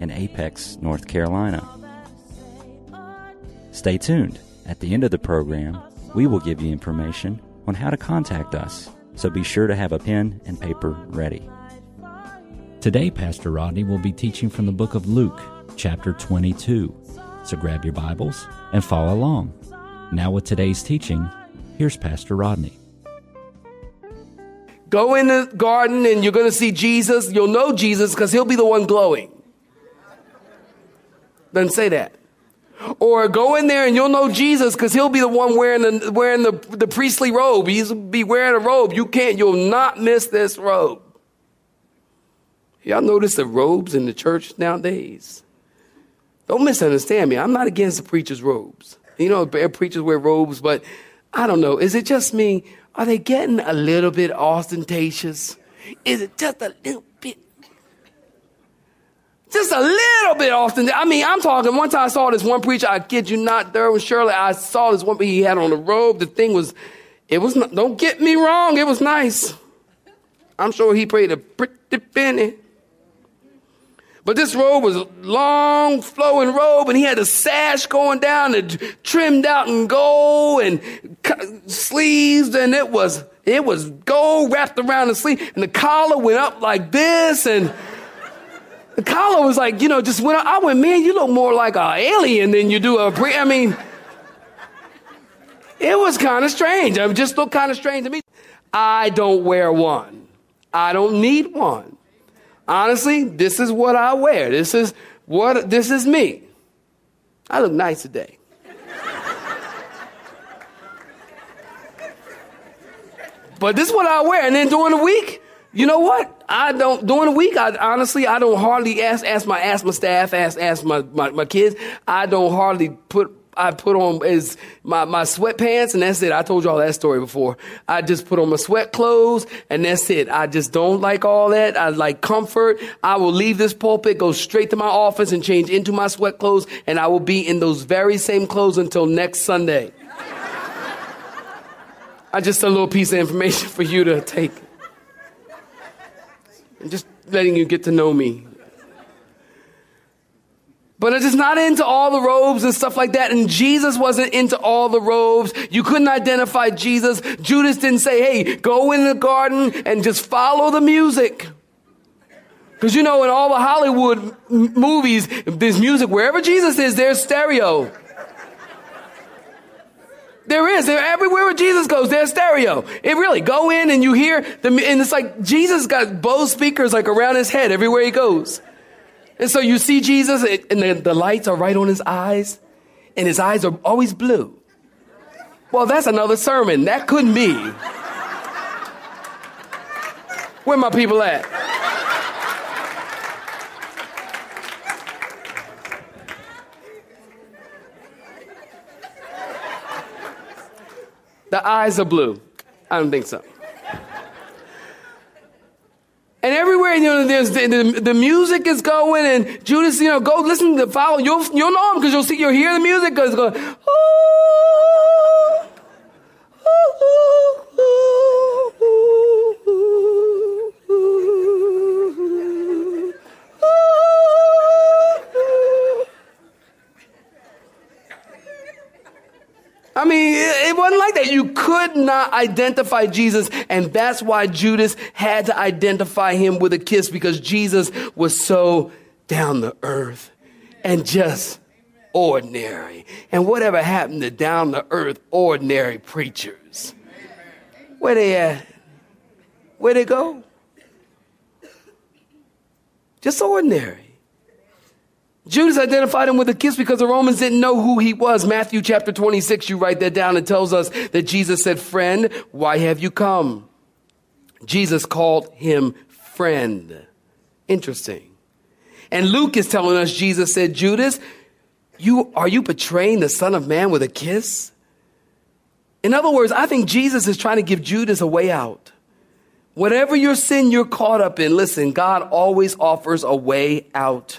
in Apex, North Carolina. Stay tuned. At the end of the program, we will give you information on how to contact us, so be sure to have a pen and paper ready. Today, Pastor Rodney will be teaching from the book of Luke, chapter 22. So grab your Bibles and follow along. Now, with today's teaching, here's Pastor Rodney. Go in the garden and you're going to see Jesus. You'll know Jesus because he'll be the one glowing. Doesn't say that. Or go in there and you'll know Jesus because he'll be the one wearing the, wearing the, the priestly robe. He'll be wearing a robe. You can't, you'll not miss this robe. Y'all notice the robes in the church nowadays? Don't misunderstand me. I'm not against the preacher's robes. You know, preachers wear robes, but I don't know. Is it just me? Are they getting a little bit ostentatious? Is it just a little? Just a little bit often. I mean, I'm talking. One time I saw this one preacher. I kid you not, Derwin Shirley. I saw this one. He had on a robe. The thing was, it was. Not, don't get me wrong. It was nice. I'm sure he prayed a pretty penny. But this robe was long flowing robe and he had a sash going down and trimmed out in gold and sleeves and it was, it was gold wrapped around the sleeve and the collar went up like this and collar was like, you know, just went. I went, man, you look more like an alien than you do a pre, I mean, it was kind of strange. It just looked kind of strange to me. I don't wear one. I don't need one honestly, this is what I wear. This is what this is me. I look nice today. but this is what I wear. And then during the week, you know what? I don't during the week. I honestly, I don't hardly ask ask my ask my staff, ask ask my, my, my kids. I don't hardly put I put on is my, my sweatpants and that's it. I told y'all that story before. I just put on my sweat clothes and that's it. I just don't like all that. I like comfort. I will leave this pulpit, go straight to my office and change into my sweat clothes and I will be in those very same clothes until next Sunday. I just a little piece of information for you to take. I'm just letting you get to know me. But it's just not into all the robes and stuff like that. And Jesus wasn't into all the robes. You couldn't identify Jesus. Judas didn't say, hey, go in the garden and just follow the music. Because you know, in all the Hollywood m- movies, there's music. Wherever Jesus is, there's stereo. There is. There, everywhere where Jesus goes, there's stereo. It really, go in and you hear the, and it's like Jesus got Bose speakers like around his head everywhere he goes. And so you see Jesus, and the, the lights are right on his eyes, and his eyes are always blue. Well, that's another sermon. That couldn't be. Where my people at? The eyes are blue. I don't think so. And everywhere, you know, there's the, the, the, music is going, and Judas, you know, go listen to follow. You'll you'll know him because you'll see, you'll hear the music because it's going. Oh, Ooh, ooh, I mean, it wasn't like that. You could not identify Jesus, and that's why Judas had to identify him with a kiss because Jesus was so down the earth and just ordinary. And whatever happened to down the earth ordinary preachers? Where they at? Where they go? Just ordinary. Judas identified him with a kiss because the Romans didn't know who he was. Matthew chapter 26, you write that down. It tells us that Jesus said, Friend, why have you come? Jesus called him friend. Interesting. And Luke is telling us Jesus said, Judas, you, are you betraying the Son of Man with a kiss? In other words, I think Jesus is trying to give Judas a way out. Whatever your sin you're caught up in, listen, God always offers a way out.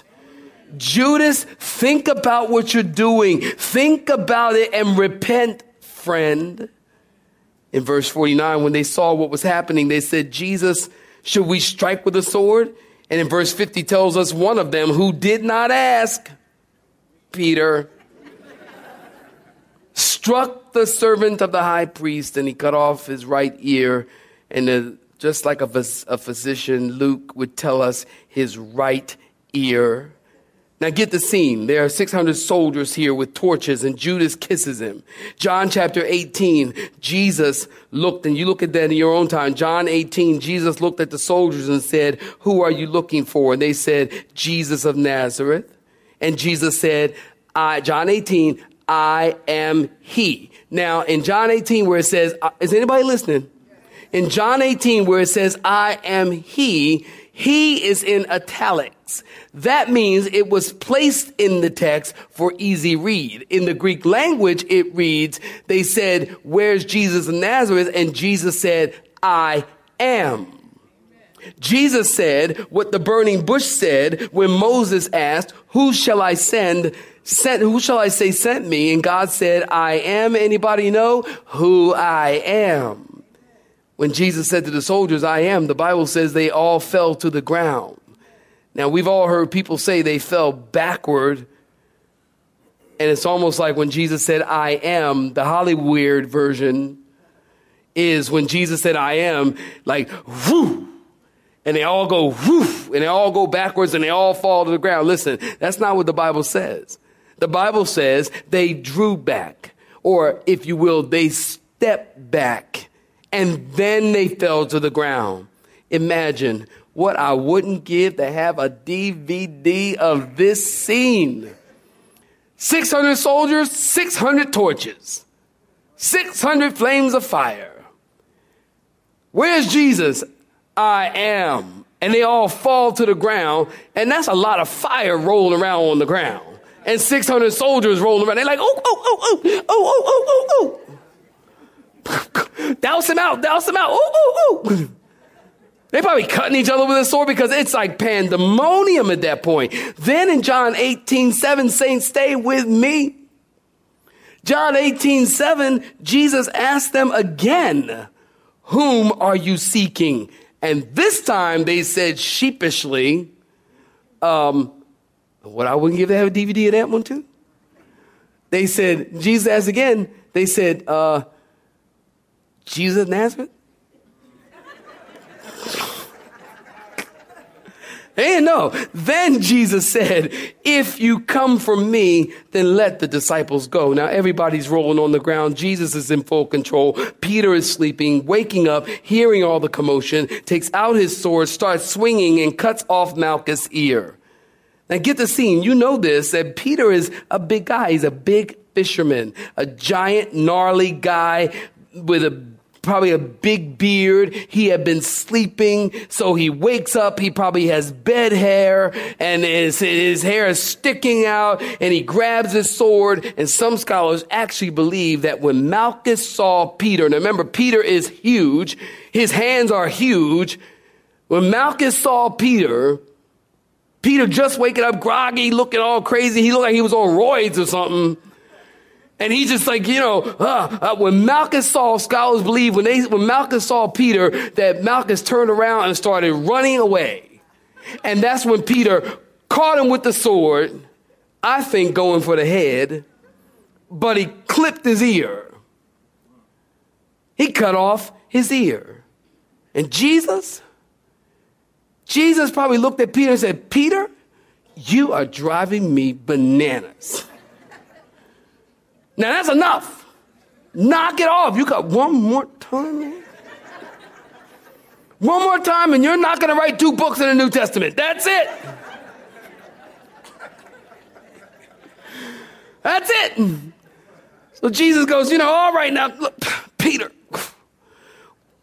Judas, think about what you're doing. Think about it and repent, friend. In verse 49, when they saw what was happening, they said, Jesus, should we strike with a sword? And in verse 50 tells us one of them who did not ask, Peter, struck the servant of the high priest and he cut off his right ear. And just like a, a physician, Luke would tell us his right ear. Now get the scene. There are 600 soldiers here with torches and Judas kisses him. John chapter 18, Jesus looked, and you look at that in your own time. John 18, Jesus looked at the soldiers and said, who are you looking for? And they said, Jesus of Nazareth. And Jesus said, I, John 18, I am he. Now in John 18 where it says, uh, is anybody listening? In John 18 where it says, I am he, he is in That means it was placed in the text for easy read. In the Greek language, it reads, they said, where's Jesus of Nazareth? And Jesus said, I am. Jesus said what the burning bush said when Moses asked, who shall I send? Sent, who shall I say sent me? And God said, I am. Anybody know who I am? When Jesus said to the soldiers, I am, the Bible says they all fell to the ground. Now, we've all heard people say they fell backward. And it's almost like when Jesus said, I am, the Hollywood version is when Jesus said, I am, like, whoo, and they all go whoof, and they all go backwards and they all fall to the ground. Listen, that's not what the Bible says. The Bible says they drew back, or if you will, they stepped back, and then they fell to the ground. Imagine what I wouldn't give to have a DVD of this scene. 600 soldiers, 600 torches, 600 flames of fire. Where's Jesus? I am. And they all fall to the ground, and that's a lot of fire rolling around on the ground. And 600 soldiers rolling around. They're like, oh, oh, oh, oh, oh, oh, oh, oh, oh. douse him out, douse him out, oh, oh, oh. They probably cutting each other with a sword because it's like pandemonium at that point. Then in John 18, 7, saints, stay with me. John 18, 7, Jesus asked them again, whom are you seeking? And this time they said sheepishly, um, what I wouldn't give to have a DVD of that one too. They said, Jesus asked again, they said, uh, Jesus of And no. Then Jesus said, if you come from me, then let the disciples go. Now everybody's rolling on the ground. Jesus is in full control. Peter is sleeping, waking up, hearing all the commotion, takes out his sword, starts swinging and cuts off Malchus' ear. Now get the scene. You know this, that Peter is a big guy. He's a big fisherman, a giant, gnarly guy with a probably a big beard. He had been sleeping. So he wakes up. He probably has bed hair and his, his hair is sticking out and he grabs his sword. And some scholars actually believe that when Malchus saw Peter, and remember, Peter is huge. His hands are huge. When Malchus saw Peter, Peter just waking up groggy, looking all crazy. He looked like he was on roids or something. And he's just like, you know, uh, uh, when Malchus saw, scholars believe when they, when Malchus saw Peter, that Malchus turned around and started running away. And that's when Peter caught him with the sword, I think going for the head, but he clipped his ear. He cut off his ear. And Jesus, Jesus probably looked at Peter and said, Peter, you are driving me bananas. Now that's enough. Knock it off. You got one more time. One more time, and you're not going to write two books in the New Testament. That's it. That's it. So Jesus goes, you know, all right now, look, Peter,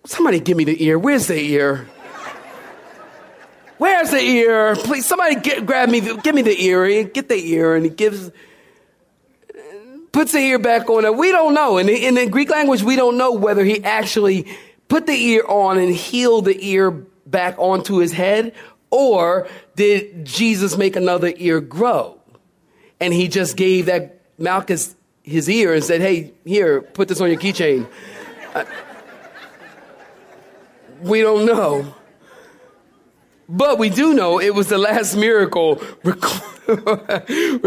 somebody give me the ear. Where's the ear? Where's the ear. Please, somebody get, grab me, give me the ear. He get the ear, and he gives, puts the ear back on. And we don't know. In the, in the Greek language, we don't know whether he actually put the ear on and healed the ear back onto his head, or did Jesus make another ear grow? And he just gave that Malchus his ear and said, Hey, here, put this on your keychain. Uh, we don't know. But we do know it was the last miracle recorded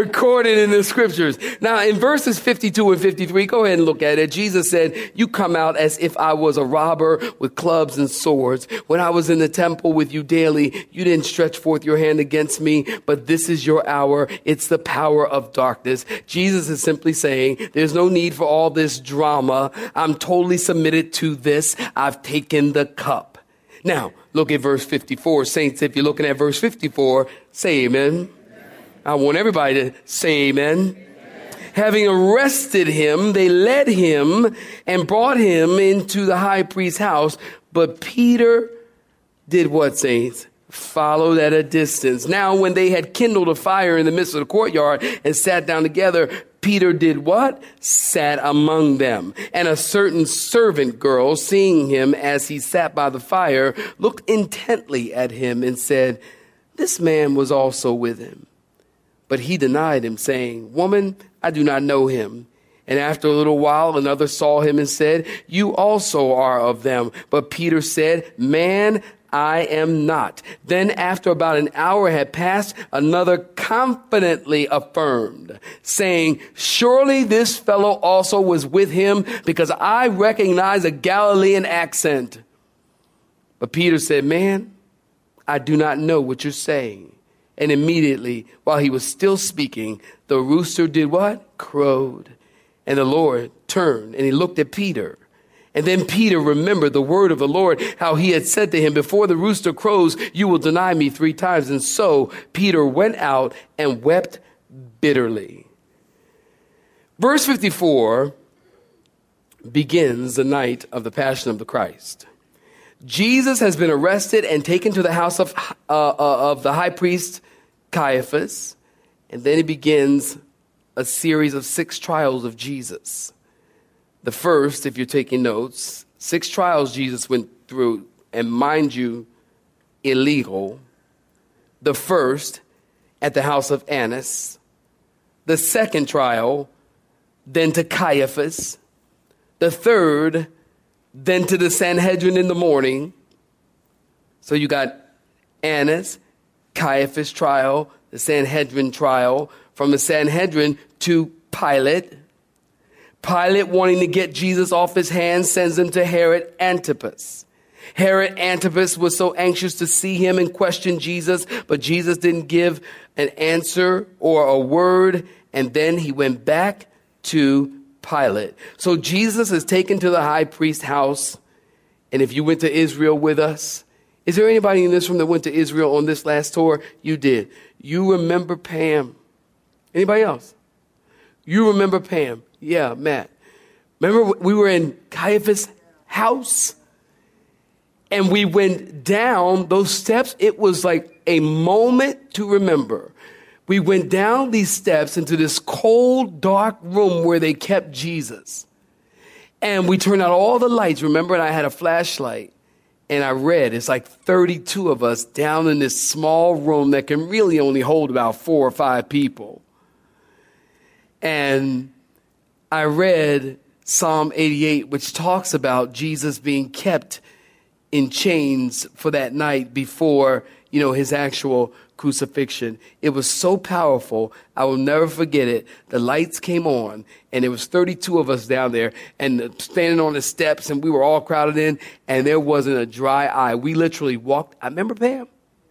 in the scriptures. Now, in verses 52 and 53, go ahead and look at it. Jesus said, You come out as if I was a robber with clubs and swords. When I was in the temple with you daily, you didn't stretch forth your hand against me, but this is your hour. It's the power of darkness. Jesus is simply saying, There's no need for all this drama. I'm totally submitted to this. I've taken the cup. Now, look at verse 54. Saints, if you're looking at verse 54, say amen. I want everybody to say amen. Having arrested him, they led him and brought him into the high priest's house. But Peter did what, saints? Followed at a distance. Now, when they had kindled a fire in the midst of the courtyard and sat down together, Peter did what? Sat among them. And a certain servant girl, seeing him as he sat by the fire, looked intently at him and said, This man was also with him. But he denied him, saying, Woman, I do not know him. And after a little while, another saw him and said, You also are of them. But Peter said, Man, I am not. Then after about an hour had passed, another confidently affirmed, saying, surely this fellow also was with him because I recognize a Galilean accent. But Peter said, man, I do not know what you're saying. And immediately, while he was still speaking, the rooster did what? Crowed. And the Lord turned and he looked at Peter. And then Peter remembered the word of the Lord, how he had said to him, Before the rooster crows, you will deny me three times. And so Peter went out and wept bitterly. Verse 54 begins the night of the Passion of the Christ. Jesus has been arrested and taken to the house of, uh, uh, of the high priest Caiaphas. And then he begins a series of six trials of Jesus. The first, if you're taking notes, six trials Jesus went through, and mind you, illegal. The first at the house of Annas, the second trial, then to Caiaphas, the third, then to the Sanhedrin in the morning. So you got Annas, Caiaphas trial, the Sanhedrin trial, from the Sanhedrin to Pilate, Pilate, wanting to get Jesus off his hands, sends him to Herod Antipas. Herod Antipas was so anxious to see him and question Jesus, but Jesus didn't give an answer or a word, and then he went back to Pilate. So Jesus is taken to the high priest's house, and if you went to Israel with us, is there anybody in this room that went to Israel on this last tour? You did. You remember Pam. Anybody else? You remember Pam. Yeah, Matt. Remember we were in Caiaphas' house and we went down those steps. It was like a moment to remember. We went down these steps into this cold, dark room where they kept Jesus. And we turned out all the lights. Remember, and I had a flashlight and I read. It's like 32 of us down in this small room that can really only hold about four or five people. And I read Psalm 88, which talks about Jesus being kept in chains for that night before, you know, his actual crucifixion. It was so powerful. I will never forget it. The lights came on and there was 32 of us down there and standing on the steps and we were all crowded in and there wasn't a dry eye. We literally walked, I remember Pam,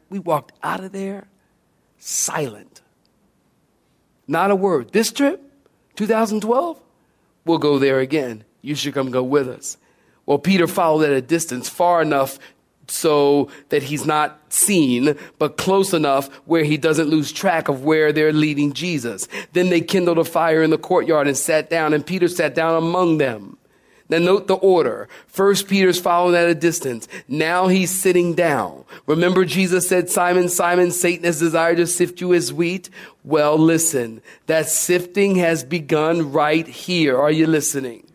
we walked out of there silent. Not a word. This trip, 2012, we'll go there again. You should come go with us. Well, Peter followed at a distance far enough so that he's not seen, but close enough where he doesn't lose track of where they're leading Jesus. Then they kindled a fire in the courtyard and sat down, and Peter sat down among them. Now note the order. First Peter's following at a distance. Now he's sitting down. Remember Jesus said, Simon, Simon, Satan has desired to sift you as wheat. Well, listen, that sifting has begun right here. Are you listening?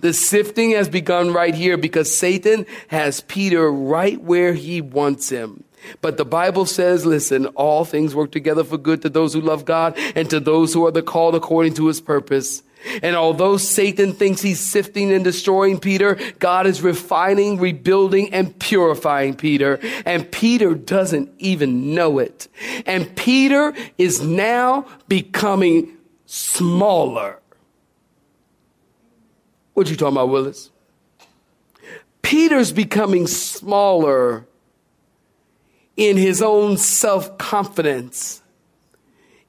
The sifting has begun right here because Satan has Peter right where he wants him. But the Bible says, listen, all things work together for good to those who love God and to those who are the called according to his purpose. And although Satan thinks he's sifting and destroying Peter, God is refining, rebuilding, and purifying Peter. And Peter doesn't even know it. And Peter is now becoming smaller. What you talking about, Willis? Peter's becoming smaller in his own self confidence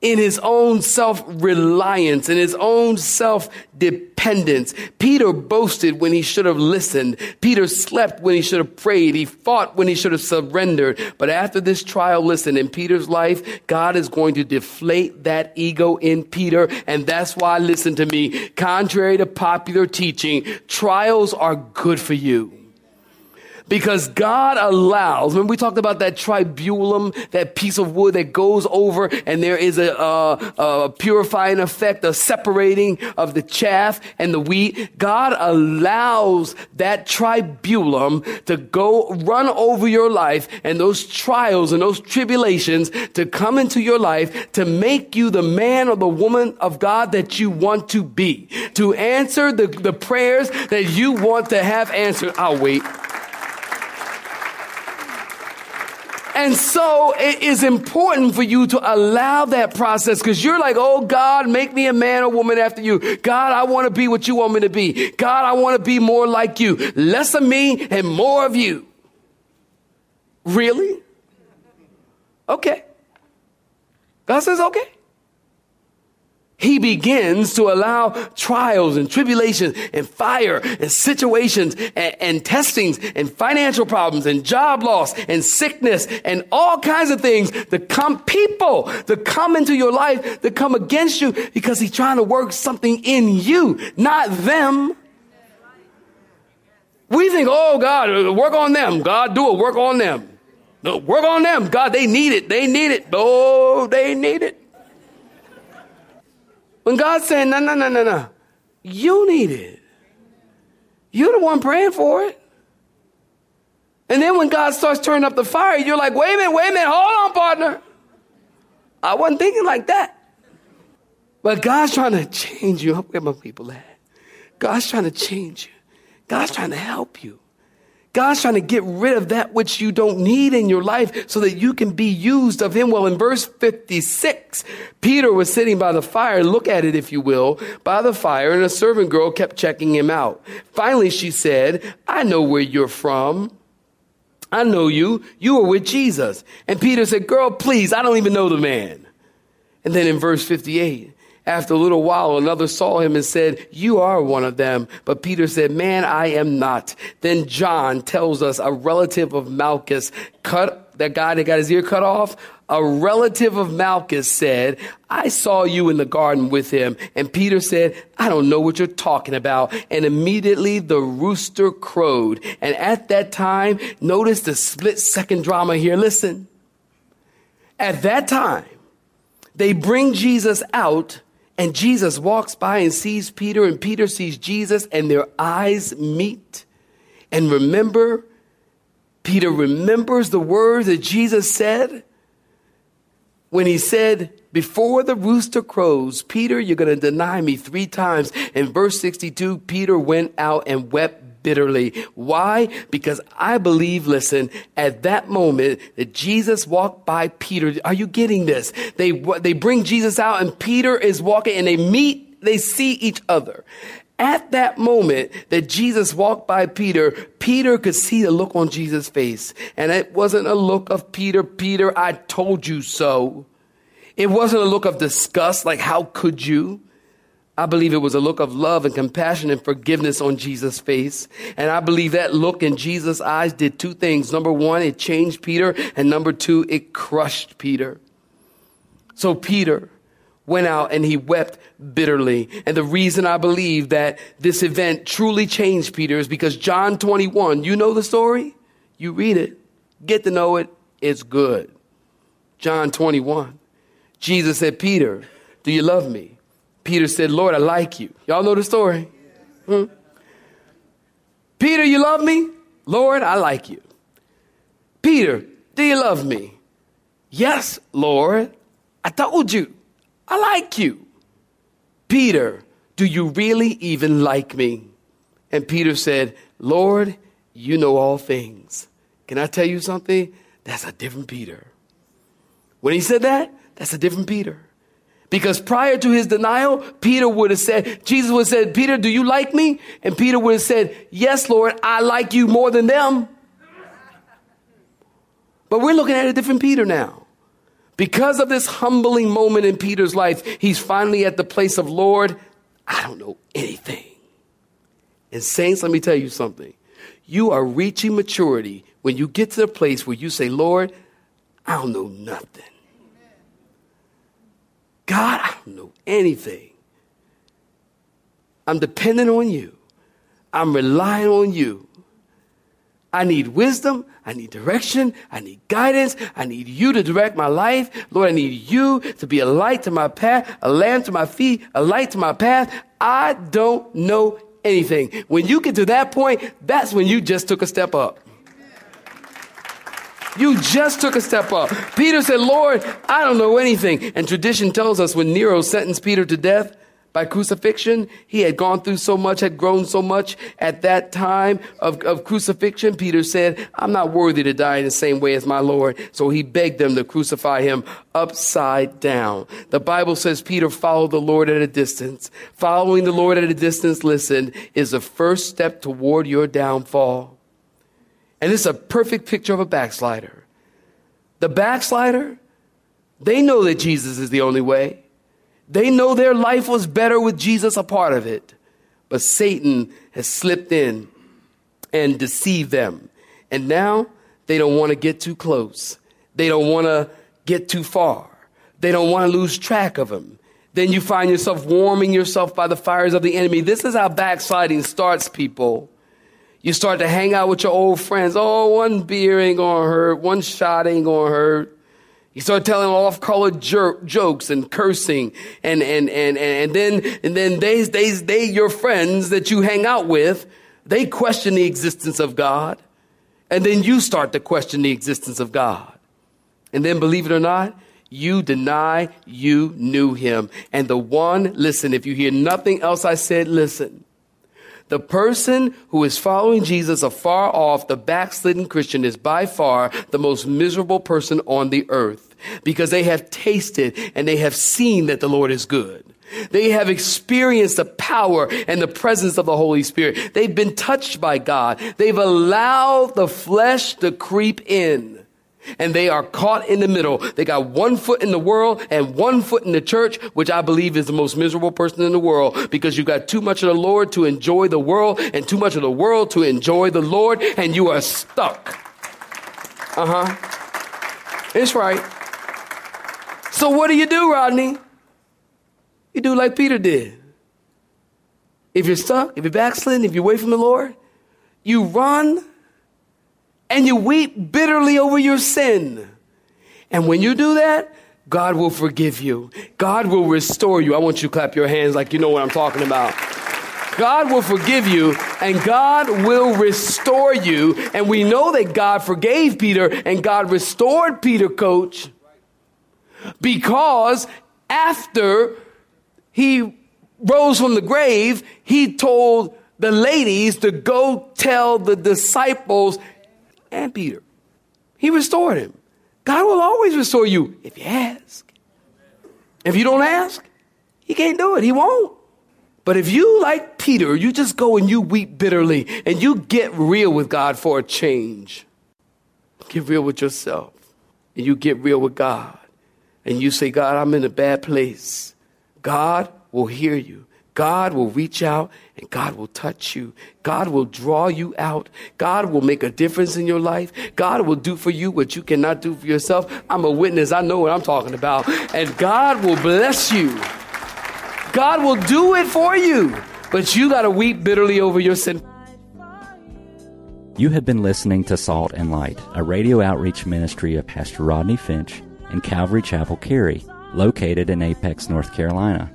in his own self reliance, in his own self dependence. Peter boasted when he should have listened. Peter slept when he should have prayed. He fought when he should have surrendered. But after this trial, listen, in Peter's life, God is going to deflate that ego in Peter. And that's why, listen to me, contrary to popular teaching, trials are good for you because God allows. Remember, we talked about that tribulum, that piece of wood that goes over, and there is a, a, a purifying effect, a separating of the chaff and the wheat. God allows that tribulum to go run over your life and those trials and those tribulations to come into your life to make you the man or the woman of God that you want to be, to answer the, the prayers that you want to have answered. I'll wait. And so it is important for you to allow that process because you're like, oh God, make me a man or woman after you. God, I want to be what you want me to be. God, I want to be more like you. Less of me and more of you. Really? Okay. God says, okay he begins to allow trials and tribulations and fire and situations and, and, testings and financial problems and job loss and sickness and all kinds of things to come people to come into your life to come against you because he's trying to work something in you, not them. We think, oh God, work on them. God, do it. Work on them. No, work on them. God, they need it. They need it. Oh, they need it. When God's saying, no, no, no, no, no, you need it. You're the one praying for it. And then when God starts turning up the fire, you're like, wait a minute, wait a minute, hold on, partner. I wasn't thinking like that. But God's trying to change you. Where my people at? God's trying to change you. God's trying to help you. God's trying to get rid of that which you don't need in your life so that you can be used of Him. Well, in verse 56, Peter was sitting by the fire, look at it if you will, by the fire, and a servant girl kept checking him out. Finally, she said, I know where you're from. I know you. You were with Jesus. And Peter said, Girl, please, I don't even know the man. And then in verse 58, after a little while, another saw him and said, You are one of them. But Peter said, Man, I am not. Then John tells us a relative of Malchus cut that guy that got his ear cut off. A relative of Malchus said, I saw you in the garden with him. And Peter said, I don't know what you're talking about. And immediately the rooster crowed. And at that time, notice the split second drama here. Listen. At that time, they bring Jesus out and Jesus walks by and sees Peter, and Peter sees Jesus, and their eyes meet. And remember, Peter remembers the words that Jesus said when he said, Before the rooster crows, Peter, you're going to deny me three times. In verse 62, Peter went out and wept bitterly. Why? Because I believe, listen, at that moment that Jesus walked by Peter. Are you getting this? They, they bring Jesus out and Peter is walking and they meet, they see each other. At that moment that Jesus walked by Peter, Peter could see the look on Jesus' face. And it wasn't a look of Peter, Peter, I told you so. It wasn't a look of disgust, like, how could you? I believe it was a look of love and compassion and forgiveness on Jesus' face. And I believe that look in Jesus' eyes did two things. Number one, it changed Peter. And number two, it crushed Peter. So Peter went out and he wept bitterly. And the reason I believe that this event truly changed Peter is because John 21, you know the story? You read it, get to know it, it's good. John 21. Jesus said, Peter, do you love me? Peter said, Lord, I like you. Y'all know the story? Hmm? Peter, you love me? Lord, I like you. Peter, do you love me? Yes, Lord. I told you. I like you. Peter, do you really even like me? And Peter said, Lord, you know all things. Can I tell you something? That's a different Peter. When he said that, that's a different Peter. Because prior to his denial, Peter would have said, Jesus would have said, Peter, do you like me? And Peter would have said, Yes, Lord, I like you more than them. But we're looking at a different Peter now. Because of this humbling moment in Peter's life, he's finally at the place of, Lord, I don't know anything. And, saints, let me tell you something. You are reaching maturity when you get to the place where you say, Lord, I don't know nothing. God, I don't know anything. I'm dependent on you. I'm relying on you. I need wisdom. I need direction. I need guidance. I need you to direct my life. Lord, I need you to be a light to my path, a lamp to my feet, a light to my path. I don't know anything. When you get to that point, that's when you just took a step up. You just took a step up. Peter said, Lord, I don't know anything. And tradition tells us when Nero sentenced Peter to death by crucifixion, he had gone through so much, had grown so much at that time of, of crucifixion. Peter said, I'm not worthy to die in the same way as my Lord. So he begged them to crucify him upside down. The Bible says Peter followed the Lord at a distance. Following the Lord at a distance, listen, is the first step toward your downfall. And this is a perfect picture of a backslider. The backslider, they know that Jesus is the only way. They know their life was better with Jesus a part of it. But Satan has slipped in and deceived them. And now they don't want to get too close. They don't want to get too far. They don't want to lose track of him. Then you find yourself warming yourself by the fires of the enemy. This is how backsliding starts, people. You start to hang out with your old friends. Oh, one beer ain't gonna hurt. One shot ain't gonna hurt. You start telling off color jer- jokes and cursing and, and, and, and then, and then they, they, they, your friends that you hang out with, they question the existence of God. And then you start to question the existence of God. And then believe it or not, you deny you knew him. And the one, listen, if you hear nothing else I said, listen. The person who is following Jesus afar off, the backslidden Christian, is by far the most miserable person on the earth because they have tasted and they have seen that the Lord is good. They have experienced the power and the presence of the Holy Spirit. They've been touched by God. They've allowed the flesh to creep in and they are caught in the middle. They got one foot in the world and one foot in the church, which I believe is the most miserable person in the world because you got too much of the Lord to enjoy the world and too much of the world to enjoy the Lord, and you are stuck. Uh huh. It's right. So, what do you do, Rodney? You do like Peter did. If you're stuck, if you're backsliding, if you're away from the Lord, you run and you weep bitterly over your sin. And when you do that, God will forgive you. God will restore you. I want you to clap your hands like you know what I'm talking about. God will forgive you and God will restore you. And we know that God forgave Peter and God restored Peter, coach, because after he rose from the grave, he told the ladies to go tell the disciples and Peter. He restored him. God will always restore you if you ask. If you don't ask, he can't do it. He won't. But if you, like Peter, you just go and you weep bitterly and you get real with God for a change, get real with yourself and you get real with God and you say, God, I'm in a bad place. God will hear you. God will reach out and God will touch you. God will draw you out. God will make a difference in your life. God will do for you what you cannot do for yourself. I'm a witness. I know what I'm talking about. And God will bless you. God will do it for you. But you got to weep bitterly over your sin. You have been listening to Salt and Light, a radio outreach ministry of Pastor Rodney Finch in Calvary Chapel, Cary, located in Apex, North Carolina.